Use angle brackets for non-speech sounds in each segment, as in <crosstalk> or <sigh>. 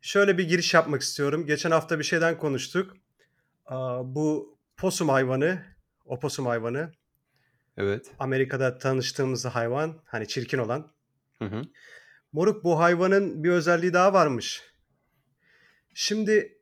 şöyle bir giriş yapmak istiyorum. Geçen hafta bir şeyden konuştuk. Bu posum hayvanı, oposum hayvanı. Evet. Amerika'da tanıştığımız hayvan, hani çirkin olan. Hı hı. Moruk bu hayvanın bir özelliği daha varmış. Şimdi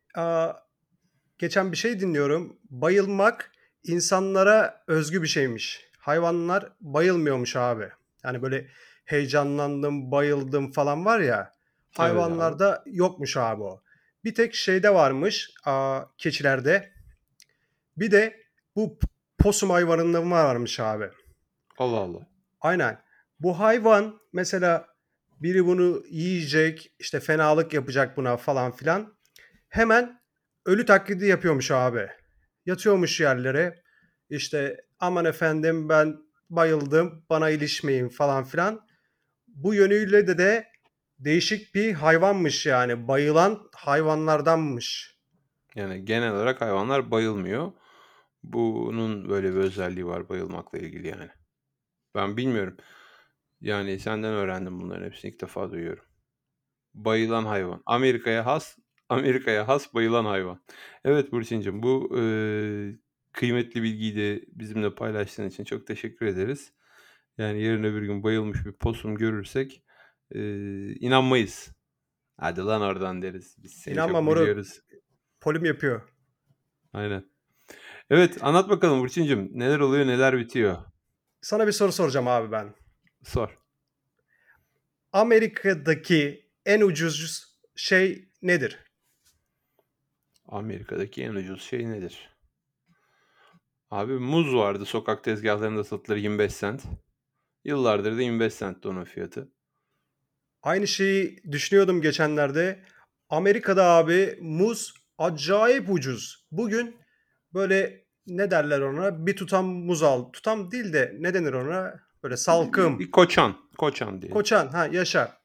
geçen bir şey dinliyorum. Bayılmak insanlara özgü bir şeymiş. Hayvanlar bayılmıyormuş abi. Yani böyle heyecanlandım, bayıldım falan var ya. Hayvanlarda yokmuş abi o. Bir tek şeyde varmış aa, keçilerde. Bir de bu posum hayvanında varmış abi. Allah Allah. Aynen. Bu hayvan mesela biri bunu yiyecek, işte fenalık yapacak buna falan filan. Hemen ölü taklidi yapıyormuş abi. Yatıyormuş yerlere. İşte aman efendim ben bayıldım, bana ilişmeyin falan filan. Bu yönüyle de de değişik bir hayvanmış yani. Bayılan hayvanlardanmış. Yani genel olarak hayvanlar bayılmıyor. Bunun böyle bir özelliği var bayılmakla ilgili yani. Ben bilmiyorum. Yani senden öğrendim bunların hepsini ilk defa duyuyorum. Bayılan hayvan. Amerika'ya has, Amerika'ya has bayılan hayvan. Evet Burçin'cim bu e, kıymetli bilgiyi de bizimle paylaştığın için çok teşekkür ederiz. Yani yarın öbür gün bayılmış bir posum görürsek e, inanmayız. Hadi lan oradan deriz. Biz seni İnanma çok biliyoruz. Polim yapıyor. Aynen. Evet anlat bakalım Burçin'cim neler oluyor neler bitiyor. Sana bir soru soracağım abi ben. Sor. Amerika'daki en ucuz şey nedir? Amerika'daki en ucuz şey nedir? Abi muz vardı sokak tezgahlarında satılır 25 cent. Yıllardır da 25 centti onun fiyatı. Aynı şeyi düşünüyordum geçenlerde. Amerika'da abi muz acayip ucuz. Bugün böyle ne derler ona? Bir tutam muz al. Tutam değil de ne denir ona? Böyle salkım. Bir, koçan. Koçan diye. Koçan. Ha yaşa.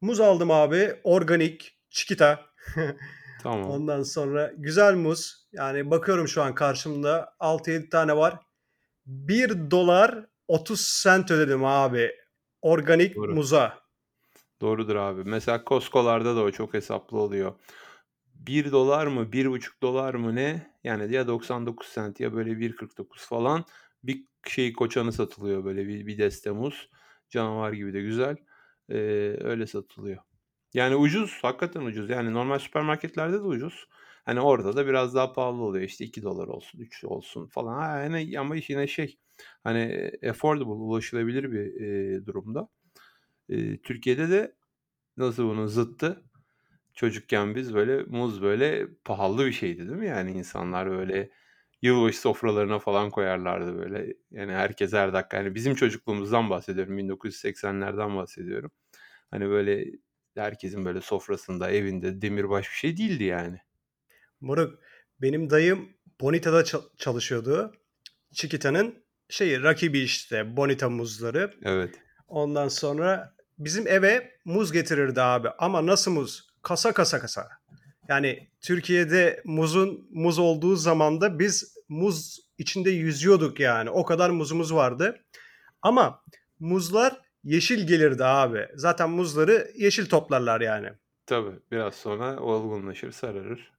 Muz aldım abi. Organik. Çikita. <laughs> Tamam. Ondan sonra güzel muz. Yani bakıyorum şu an karşımda 6-7 tane var. 1 dolar 30 cent ödedim abi. Organik Doğru. muza. Doğrudur abi. Mesela Costco'larda da o çok hesaplı oluyor. 1 dolar mı 1,5 dolar mı ne? Yani ya 99 cent ya böyle 1,49 falan bir şey koçanı satılıyor böyle bir, bir deste muz. Canavar gibi de güzel. Ee, öyle satılıyor. Yani ucuz. Hakikaten ucuz. Yani normal süpermarketlerde de ucuz. Hani orada da biraz daha pahalı oluyor. İşte 2 dolar olsun, 3 olsun falan. Ha, yani ama yine şey hani affordable, ulaşılabilir bir e, durumda. E, Türkiye'de de nasıl bunun zıttı? Çocukken biz böyle muz böyle pahalı bir şeydi değil mi? Yani insanlar böyle yılbaşı sofralarına falan koyarlardı böyle. Yani herkes her dakika. Yani bizim çocukluğumuzdan bahsediyorum. 1980'lerden bahsediyorum. Hani böyle herkesin böyle sofrasında, evinde demirbaş bir şey değildi yani. Moruk benim dayım Bonita'da çal- çalışıyordu. Chiquita'nın şeyi rakibi işte Bonita muzları. Evet. Ondan sonra bizim eve muz getirirdi abi. Ama nasıl muz? Kasa kasa kasa. Yani Türkiye'de muzun muz olduğu zamanda biz muz içinde yüzüyorduk yani. O kadar muzumuz vardı. Ama muzlar yeşil gelirdi abi. Zaten muzları yeşil toplarlar yani. Tabii biraz sonra olgunlaşır, sararır.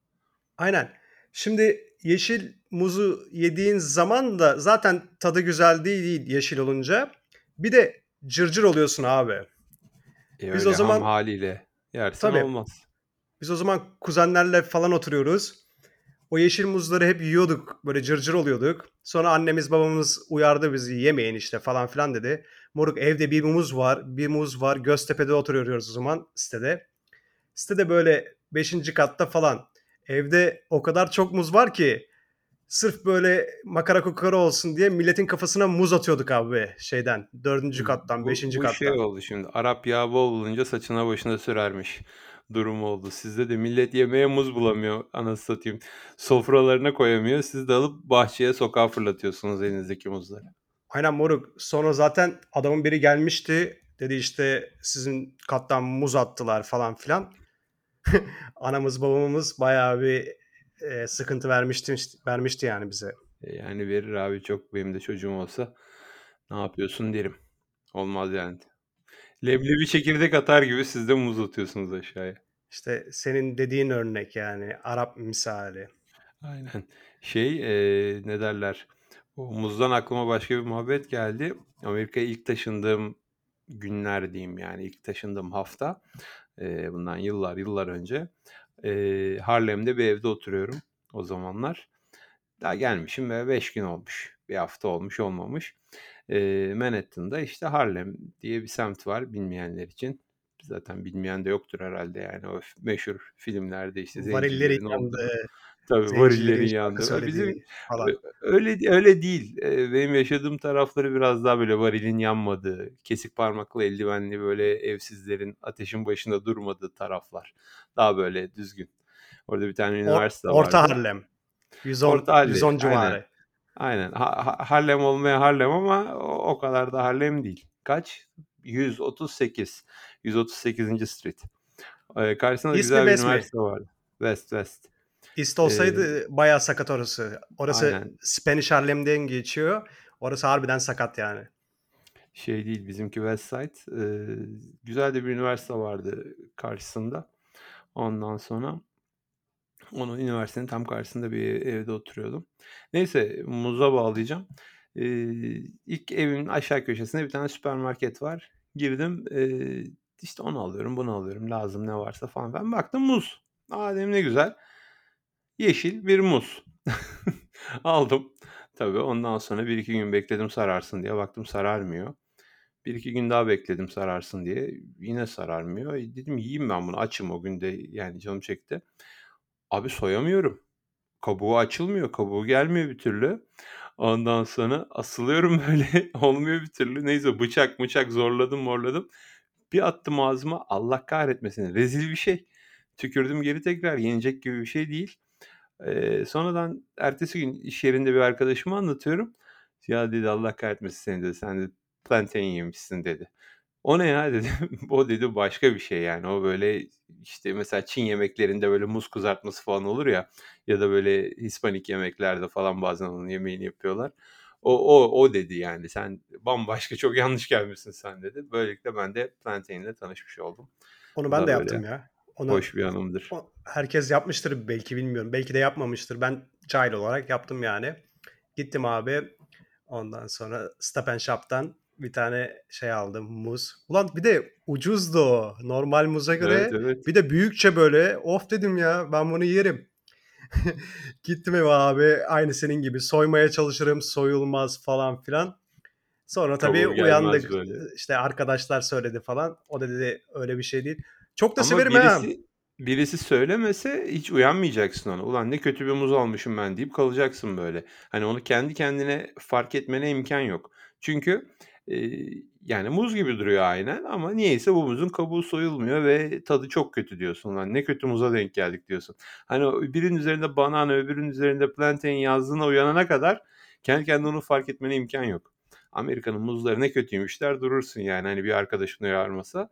Aynen. Şimdi yeşil muzu yediğin zaman da zaten tadı güzel değil, değil yeşil olunca. Bir de cırcır oluyorsun abi. E Biz o zaman- haliyle yersen Tabii. olmaz. Biz o zaman kuzenlerle falan oturuyoruz. O yeşil muzları hep yiyorduk. Böyle cırcır oluyorduk. Sonra annemiz babamız uyardı bizi yemeyin işte falan filan dedi. Moruk evde bir muz var. Bir muz var. Göztepe'de oturuyoruz o zaman sitede. Sitede böyle 5. katta falan. Evde o kadar çok muz var ki sırf böyle makara kukara olsun diye milletin kafasına muz atıyorduk abi şeyden. Dördüncü kattan, Bu- beşinci bu kattan. şey oldu şimdi. Arap yağı bol bulunca saçına başına sürermiş durumu oldu. Sizde de millet yemeğe muz bulamıyor anasını satayım. Sofralarına koyamıyor. Siz de alıp bahçeye sokağa fırlatıyorsunuz elinizdeki muzları. Aynen moruk. Sonra zaten adamın biri gelmişti. Dedi işte sizin kattan muz attılar falan filan. <laughs> Anamız babamız bayağı bir e, sıkıntı vermişti vermişti yani bize. E, Yani verir abi çok benim de çocuğum olsa ne yapıyorsun derim. Olmaz yani. Leblebi çekirdek atar gibi siz de muz atıyorsunuz aşağıya. İşte senin dediğin örnek yani Arap misali. Aynen. Şey, eee, ne derler? O muzdan aklıma başka bir muhabbet geldi. Amerika'ya ilk taşındığım günler diyeyim yani ilk taşındığım hafta, eee, bundan yıllar yıllar önce, eee, Harlem'de bir evde oturuyorum o zamanlar. Daha gelmişim ve 5 gün olmuş. Bir hafta olmuş olmamış. Eee, Manhattan'da işte Harlem diye bir semt var bilmeyenler için. Zaten bilmeyen de yoktur herhalde yani o meşhur filmlerde işte Varillerin yandığı, <laughs> Tabii varillerin. A bizim falan. öyle öyle değil. Benim yaşadığım tarafları biraz daha böyle varilin yanmadığı, kesik parmaklı eldivenli böyle evsizlerin ateşin başında durmadığı taraflar. Daha böyle düzgün. Orada bir tane Or üniversite Orta vardı. Harlem. 110 Orta Harlem, 110 aynen. civarı. Aynen. Ha ha Harlem olmaya Harlem ama o o kadar da Harlem değil. Kaç? 138. 138. Street. Eee, karşısında da East güzel bir West mi? üniversite vardı. West, West. East olsaydı bayağı sakat orası. Orası Aynen. Spanish Harlem'den geçiyor. Orası harbiden sakat yani. Şey değil, bizimki West Side. Eee, güzel de bir üniversite vardı karşısında. Ondan sonra onun üniversitenin tam karşısında bir evde oturuyordum. Neyse, muza bağlayacağım. Eee, ilk evimin aşağı köşesinde bir tane süpermarket var. Girdim, eee, işte onu alıyorum, bunu alıyorum, lazım ne varsa falan filan. Baktım muz. A, dedim ne güzel. Yeşil bir muz. <laughs> Aldım. Tabii ondan sonra 1-2 gün bekledim sararsın diye. Baktım sararmıyor. 1-2 gün daha bekledim sararsın diye. Yine sararmıyor. E, dedim yiyeyim ben bunu. Açım o gün de yani canım çekti. Abi soyamıyorum. Kabuğu açılmıyor. Kabuğu gelmiyor bir türlü. Ondan sonra asılıyorum <laughs> böyle olmuyor bir türlü. Neyse bıçak mıçak zorladım morladım. Bir attım ağzıma Allah kahretmesin rezil bir şey. Tükürdüm geri tekrar yenecek gibi bir şey değil. Eee, sonradan ertesi gün iş yerinde bir arkadaşıma anlatıyorum. "Ya" dedi, "Allah kahretmesin seni." dedi. "Sen" dedi, "plantain yemişsin." dedi. "O ne ya?" <laughs> dedim. "O" dedi, "başka bir şey yani." O böyle işte mesela Çin yemeklerinde böyle muz kızartması falan olur ya ya da böyle Hispanik yemeklerde falan bazen onun yemeğini yapıyorlar. "O o o" dedi yani. "Sen bambaşka çok yanlış gelmişsin sen." dedi. Böylelikle ben de plantain'le tanışmış oldum. Onu ben de yaptım ya. Onu hoş bir anımdır. o herkes yapmıştır belki bilmiyorum. Belki de yapmamıştır. Ben cahil olarak yaptım yani. Gittim abi. Ondan sonra Stop and Shop'tan bir tane şey aldım muz. Ulan bir de ucuzdu o. Normal muza Evet, göre evet. bir de büyükçe böyle. Of dedim ya ben bunu yerim. <laughs> Gittim eve abi aynı senin gibi soymaya çalışırım soyulmaz falan filan. Sonra tabii Kabuğu uyandık. böyle. İşte arkadaşlar söyledi falan. O da dedi öyle bir şey değil. Çok da Ama severim ha. birisi birisi söylemese hiç uyanmayacaksın ona. "Ulan ne kötü bir muz almışım ben." deyip kalacaksın böyle. Hani onu kendi kendine fark etmene imkân yok. Çünkü, eee, yani muz gibi duruyor aynen ama niyeyse bu muzun kabuğu soyulmuyor ve tadı çok kötü diyorsun. "Ulan ne kötü muza denk geldik." diyorsun. Hani o birinin üzerinde banana öbürünün üzerinde plantain yazdığına uyanana kadar kendi kendine onu fark etmene imkân yok. Amerika'nın muzları ne kötüymüş der durursun yani hani bir arkadaşın uyarmasa.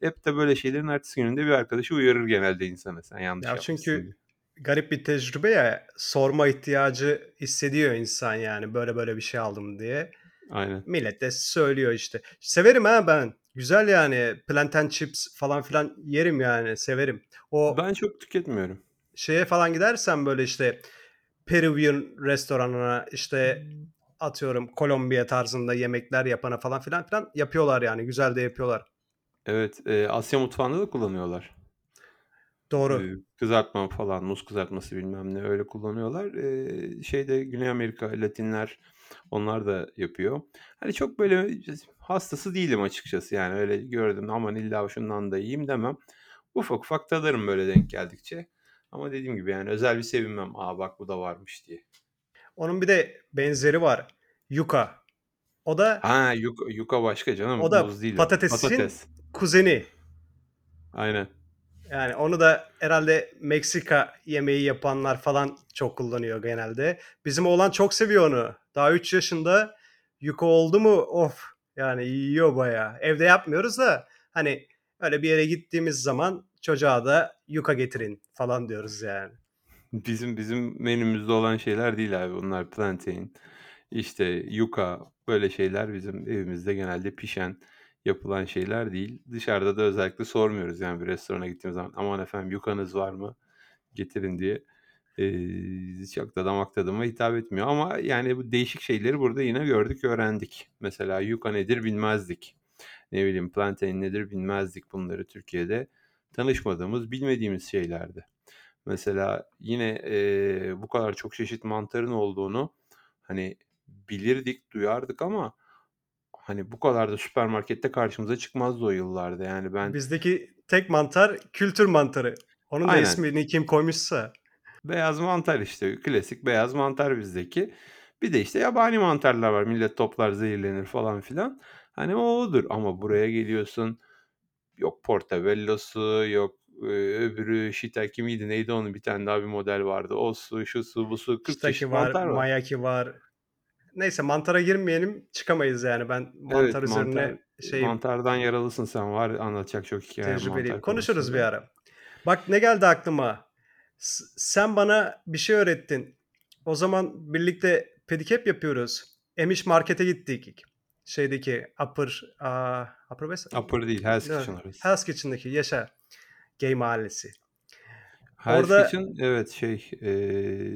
Hep de böyle şeylerin ertesi gününde bir arkadaşı uyarır genelde insanı sen yanlış Ya yapmışsın çünkü garip bir tecrübe ya. Sorma ihtiyacı hissediyor insan yani böyle böyle bir şey aldım diye. Aynen. Millet de söylüyor işte. Severim ha ben. Güzel yani plantain chips falan filan yerim yani severim. O Ben çok tüketmiyorum. şeye falan gidersen böyle işte Peruvian restoranına işte atıyorum Kolombiya tarzında yemekler yapana falan filan filan yapıyorlar yani. Güzel de yapıyorlar. Evet, eee, Asya mutfağında da kullanıyorlar. Doğru. Eee, kızartma falan, muz kızartması bilmem ne öyle kullanıyorlar. Eee, şeyde Güney Amerika, Latinler onlar da yapıyor. Hani çok böyle hastası değilim açıkçası yani öyle gördüm aman illa şundan da yiyeyim demem. Ufak ufak tadarım böyle denk geldikçe. Ama dediğim gibi yani özel bir sevinmem. A, bak bu da varmış diye. Onun bir de benzeri var. Yuca. O da Ha, yuka yuka başka canım. o da Muz değil o. patatesin Patates. kuzeni. Aynen. Yani onu da herhalde Meksika yemeği yapanlar falan çok kullanıyor genelde. Bizim oğlan çok seviyor onu. Daha 3 yaşında yuka oldu mu of yani yiyor bayağı. Evde yapmıyoruz da hani öyle bir yere gittiğimiz zaman çocuğa da yuka getirin falan diyoruz yani. Bizim bizim menümüzde olan şeyler değil abi bunlar. Plantain, işte yuka böyle şeyler bizim evimizde genelde pişen yapılan şeyler değil. Dışarıda da özellikle sormuyoruz yani bir restorana gittiğimiz zaman aman efendim yukanız var mı getirin diye. Eee, çok da damak tadıma hitap etmiyor ama yani bu değişik şeyleri burada yine gördük, öğrendik. Mesela yuka nedir bilmezdik. Ne bileyim plantain nedir bilmezdik. Bunları Türkiye'de tanışmadığımız, bilmediğimiz şeylerdi. Mesela yine eee, bu kadar çok çeşit mantarın olduğunu hani bilirdik, duyardık ama hani bu kadar da süpermarkette karşımıza çıkmazdı o yıllarda. Yani ben Bizdeki tek mantar kültür mantarı. Onun da Aynen. ismini kim koymuşsa. Beyaz mantar işte. Klasik beyaz mantar bizdeki. Bir de işte yabani mantarlar var. Millet toplar zehirlenir falan filan. Hani o odur. Ama buraya geliyorsun. Yok portabellosu, yok e, öbürü shiitake miydi neydi onun bir tane daha bir model vardı. O su, şu su, bu su 40 çeşit Shiitake var, mantar var. mayaki var. Neyse mantara girmeyelim çıkamayız yani. Ben mantar Evet üzerine mantar, şeyim mantardan yaralısın sen var anlatacak çok hikaye tecrübeliyim. mantar Konuşuruz bir ara. Bak ne geldi aklıma. Sen bana bir şey öğrettin. O zaman birlikte pedikep yapıyoruz. Emiş Market'e gittik. Şeydeki Upper, aa, Upper West, Upper değil Hell's? Kitchen orası. Hell's Kitchen'daki Yaşa Gay Mahallesi. Hell's Orada Kitchen evet şey e,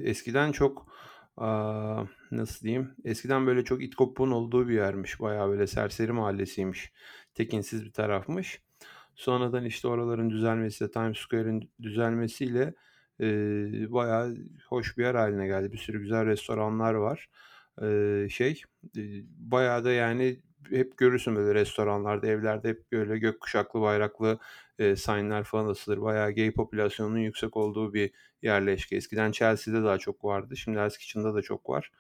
eskiden çok aa, nasıl diyeyim eskiden böyle çok it kopuğun olduğu bir yermiş. Bayağı böyle serseri mahallesiymiş. Tekinsiz bir tarafmış. Sonradan işte oraların düzelmesiyle Times Square'in düzelmesiyle e, bayağı hoş bir yer haline geldi. Bir sürü güzel restoranlar var. E, şey e, bayağı da yani hep görürsün böyle restoranlarda, evlerde hep böyle gökkuşaklı bayraklı e, signler falan asılır. Bayağı gay popülasyonunun yüksek olduğu bir yerleşke. Eskiden Chelsea'de daha çok vardı. Şimdi Kitchen'da da çok var.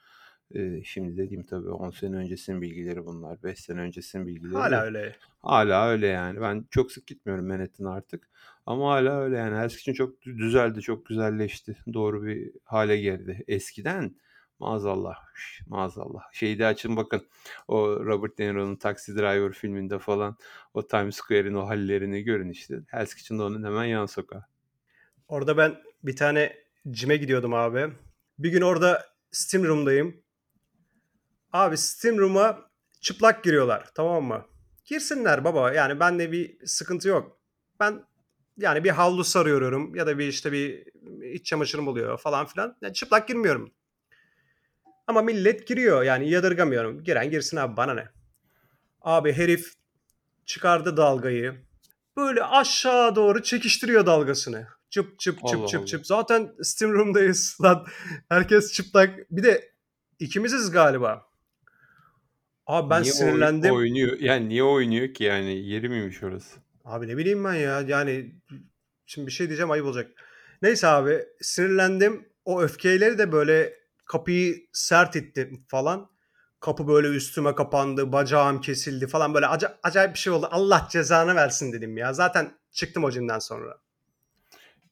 Şimdi dediğim tabii 10 sene öncesinin bilgileri bunlar. 5 sene öncesinin bilgileri hala de. öyle. Hala öyle yani. Ben çok sık gitmiyorum Manhattan'a artık. Ama hala öyle yani. Hell's Kitchen çok dü- düzeldi, çok güzelleşti. Doğru bir hale geldi. Eskiden maazallah, maazallah. Şeyde açın bakın. O Robert De Niro'nun Taxi Driver filminde falan o Times Square'in o hallerini görün işte. Hell's Kitchen'da onun hemen yan sokağı. Orada ben bir tane cime gidiyordum abi. Bir gün orada Steam Room'dayım. Abi Steam Room'a çıplak giriyorlar tamam mı? Girsinler baba yani bende bir sıkıntı yok. Ben yani bir havlu sarıyorum ya da bir işte bir iç çamaşırım oluyor falan filan. Yani çıplak girmiyorum. Ama millet giriyor yani yadırgamıyorum. Giren girsin abi bana ne? Abi herif çıkardı dalgayı. Böyle aşağı doğru çekiştiriyor dalgasını. Çıp çıp çıp Allah çıp Allah. çıp. Zaten Steam Room'dayız <laughs> lan. Herkes çıplak. Bir de ikimiziz galiba. Abi ben Niye oy- sinirlendim. oynuyor? Yani niye oynuyor ki yani? Yeri miymiş orası? Abi ne bileyim ben ya. Yani şimdi bir şey diyeceğim ayıp olacak. Neyse abi sinirlendim. O öfkeleri de böyle kapıyı sert ittim falan. Kapı böyle üstüme kapandı. Bacağım kesildi falan. Böyle aca- acayip bir şey oldu. Allah cezanı versin dedim ya. Zaten çıktım o cimden sonra.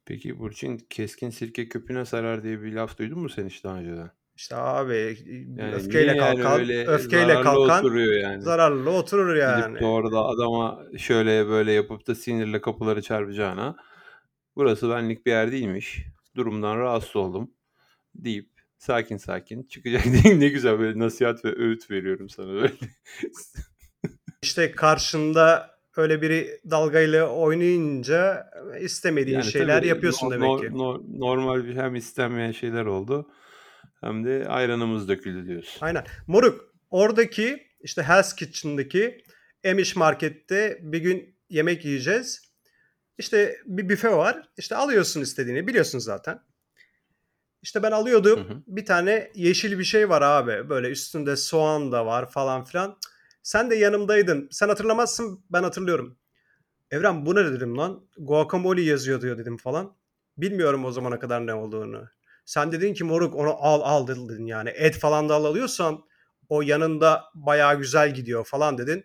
Peki Burçin keskin sirke köpüğüne sarar diye bir laf duydun mu sen hiç daha önceden? İşte abi Yani öfkeyle yani kalkan, öyle öfkeyle zararlı kalkan oturuyor yani? zararlı oturur Gidip yani. de orada adama şöyle böyle yapıp da sinirle kapıları çarpacağına burası benlik bir yer değilmiş. Durumdan rahatsız oldum deyip sakin sakin çıkacak değil <laughs> ne güzel böyle nasihat ve öğüt veriyorum sana böyle. <laughs> İşte karşında öyle biri dalgayla oynayınca istemediğin Yani şeyler tabii yapıyorsun no- demek ki. no- normal bir hem istenmeyen şeyler oldu hem de ayranımız döküldü diyorsun. Aynen. Moruk oradaki işte Hell's Kitchen'daki Emiş Market'te bir gün yemek yiyeceğiz. İşte bir büfe var. İşte alıyorsun istediğini biliyorsun zaten. İşte ben alıyordum. Hı hı. Bir tane yeşil bir şey var abi. Böyle üstünde soğan da var falan filan. Sen de yanımdaydın. Sen hatırlamazsın ben hatırlıyorum. Evren bu ne dedim lan? Guacamole yazıyor diyor dedim falan. Bilmiyorum o zamana kadar ne olduğunu. Sen dedin ki moruk onu al al dedin yani. Et falan da al alıyorsan o yanında bayağı güzel gidiyor falan dedin.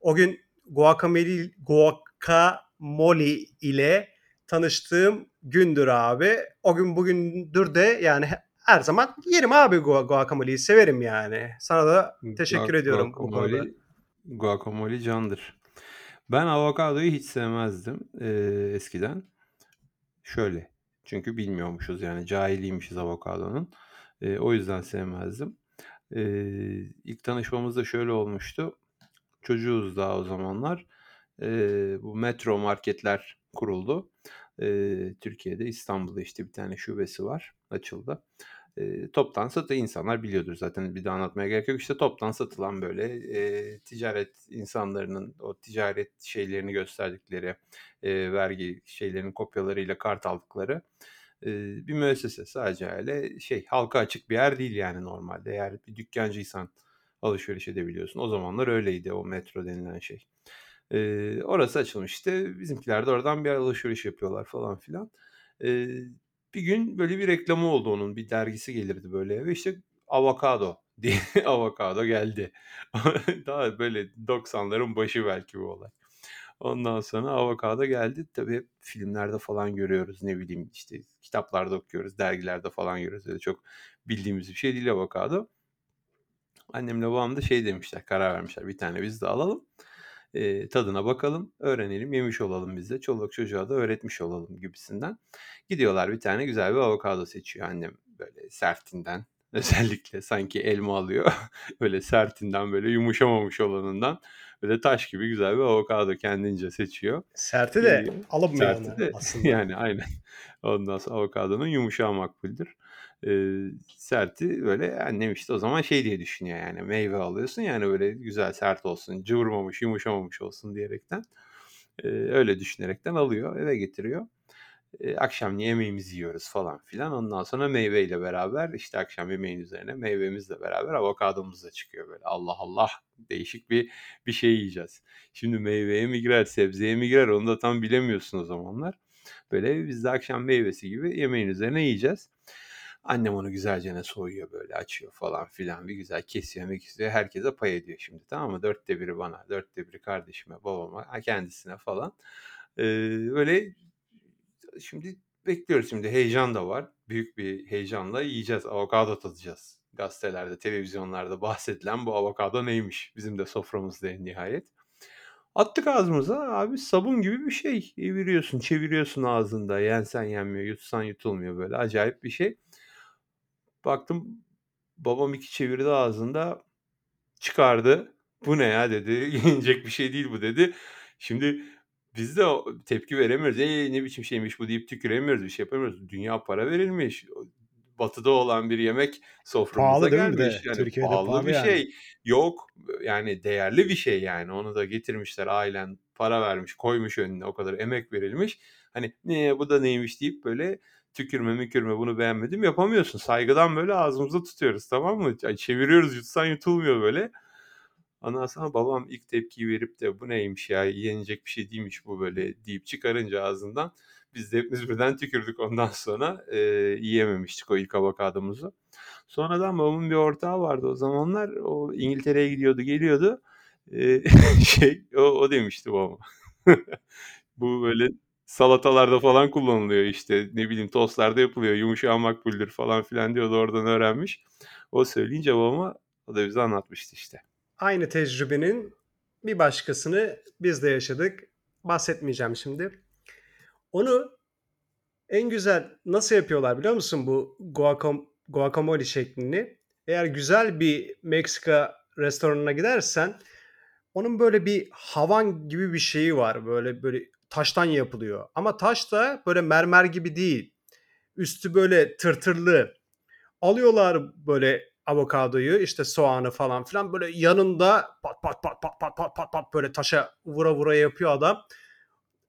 O gün guacamole, guacamole ile tanıştığım gündür abi. O gün bugündür de yani her zaman yerim abi gua- guacamole'yi severim yani. Sana da teşekkür Guac- ediyorum bu konuda. Guacamole, guacamole candır. Ben avokadoyu hiç sevmezdim eee, eskiden. Şöyle. Çünkü bilmiyormuşuz yani cahiliymişiz avokadonun. Eee, o yüzden sevmezdim. Eee ilk tanışmamız da şöyle olmuştu. çocuğuz daha o zamanlar. Eee, bu Metro marketler kuruldu. Eee, Türkiye'de, İstanbul'da, işte, bir tane şubesi var, açıldı. Eee, toptan satı insanlar biliyordur zaten bir daha anlatmaya gerek yok. İşte, toptan satılan, böyle, eee, ticaret insanlarının o ticaret şeylerini gösterdikleri, eee, vergi şeylerinin kopyalarıyla kart aldıkları, eee, bir müessese. Sadece öyle şey, halka açık bir yer değil yani normalde. Eğer bir dükkâncıysan alışveriş edebiliyorsun. O zamanlar öyleydi o Metro denilen şey. Eee, orası açılmış işte. Bizimkiler de oradan bir alışveriş yapıyorlar falan filan. Eee, bir gün böyle bir reklamı oldu onun. Bir dergisi gelirdi böyle eve. İşte avokado <laughs> diye avokado geldi. <laughs> Daha böyle 90'ların başı belki bu olay. Ondan sonra avokado geldi. Tabii filmlerde falan görüyoruz. Ne bileyim, işte, kitaplarda okuyoruz, dergilerde falan görüyoruz. Öyle çok bildiğimiz bir şey değil avokado. Annemle babam da şey demişler, karar vermişler. Bir tane biz de alalım. Eee, tadına bakalım, öğrenelim, yemiş olalım biz de. Çoluk çocuğa da öğretmiş olalım gibisinden. Gidiyorlar bir tane güzel bir avokado seçiyor annem. Böyle sertinden <laughs> özellikle sanki elma alıyor. <laughs> Öyle sertinden, böyle yumuşamamış olanından böyle taş gibi güzel bir avokado kendince seçiyor. Serti de Geliyor. alınmıyor Serti de aslında. <laughs> yani aynen. Ondan sonra avokadonun yumuşağı makbuldür. Serti böyle annem işte o zaman şey diye düşünüyor yani meyve alıyorsun ya hani böyle güzel sert olsun, cıvırmamış, yumuşamamış olsun diyerekten. Eee, öyle düşünerekten alıyor, eve getiriyor. Akşamleyin yemeğimizi yiyoruz falan filan. Ondan sonra meyveyle beraber işte akşam yemeğin üzerine meyvemizle beraber avokadomuz da çıkıyor böyle. Allah Allah! Değişik bir bir şey yiyeceğiz. Şimdi meyveye mi girer, sebzeye mi girer onu da tam bilemiyorsun o zamanlar. Böyle biz de akşam meyvesi gibi yemeğin üzerine yiyeceğiz. Annem onu güzelcene soyuyor böyle, açıyor falan filan. Bir güzel kesiyor mekesiyor. Herkese pay ediyor şimdi tamam mı? 4'te 1'i bana, 4'te 1'i kardeşime, babama, kendisine falan. Eee, böyle şimdi bekliyoruz şimdi heyecan da var. Büyük bir heyecanla yiyeceğiz, avokado tadacağız. Gazetelerde, televizyonlarda bahsedilen bu avokado neymiş? Bizim de soframızda en nihayet. Attık ağzımıza, abi sabun gibi bir şey. Eviriyorsun, çeviriyorsun ağzında. Yensen yenmiyor, yutsan yutulmuyor böyle acayip bir şey. Baktım babam 2 çevirdi ağzında, çıkardı. "Bu ne ya?" dedi. <laughs> "Yenecek bir şey değil bu." dedi. Şimdi biz de tepki veremiyoruz. "Eee, ne biçim şeymiş bu?" deyip tüküremiyoruz, bir şey yapamıyoruz. Dünya para verilmiş. Batı'da olan bir yemek soframıza Pahalı değil mi bir gelmiş. de? Yani Türkiye'de pahalı pahalı bir yani. şey. Yok, yani değerli bir şey yani. Onu da getirmişler, ailen para vermiş, koymuş önüne, o kadar emek verilmiş. Hani, "Ne, bu da neymiş?" deyip böyle tükürme mükürme, "Bunu beğenmedim." yapamıyorsun. Saygıdan böyle ağzımızda tutuyoruz, tamam mı? Ay çeviriyoruz, yutsan yutulmuyor böyle. Ondan sonra babam ilk tepkiyi verip de "Bu neymiş ya, yenecek bir şey değilmiş bu böyle." deyip çıkarınca ağzından biz de hepimiz birden tükürdük ondan sonra. Eee, yiyememiştik o ilk avokadomuzu. Sonradan babamın bir ortağı vardı o zamanlar. O İngiltere'ye gidiyordu, geliyordu. Eee, <laughs> şey, o o demişti babama. <laughs> "Bu böyle salatalarda falan kullanılıyor işte, ne bileyim tostlarda yapılıyor, yumuşağı makbuldür." falan filan diyordu, oradan öğrenmiş. O söyleyince babama, o da bize anlatmıştı işte. Aynı tecrübenin bir başkasını biz de yaşadık. Bahsetmeyeceğim şimdi. Onu en güzel nasıl yapıyorlar biliyor musun bu guacam guacamole şeklini? Eğer güzel bir Meksika restoranına gidersen onun böyle bir havan gibi bir şeyi var. Böyle böyle taştan yapılıyor. Ama taş da böyle mermer gibi değil. Üstü böyle tırtırlı. Alıyorlar böyle avokadoyu, işte soğanı falan filan böyle yanında pat pat pat pat pat pat pat pat böyle taşa vura vura yapıyor adam.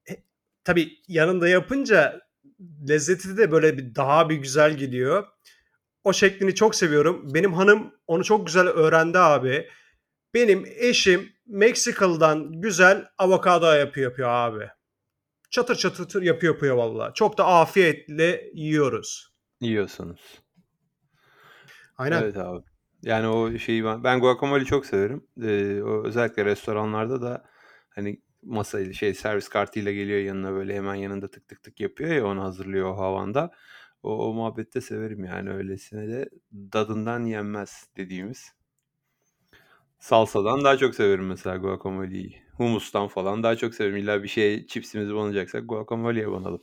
E, tabii yanında yapınca lezzeti de böyle bir daha bir güzel gidiyor. O şeklini çok seviyorum. Benim hanım onu çok güzel öğrendi abi. Benim eşim Meksikalı'dan güzel avokado yapıyor yapıyor abi. Çatır çatır yapıyor yapıyor valla. Çok da afiyetle yiyoruz. Yiyorsunuz. Aynen. Evet abi. Yani o şeyi ben ben guacamole'yi çok severim. Eee, o özellikle restoranlarda da hani masayla şey servis kartıyla geliyor yanına böyle hemen yanında tık tık tık yapıyor ya onu hazırlıyor o havanda. O, o muhabbeti de severim yani öylesine de dadından yenmez dediğimiz. Salsadan daha çok severim mesela guacamole'yi humustan falan daha çok severim. İlla bir şey çipsimizi banacaksak guacamole'ye banalım.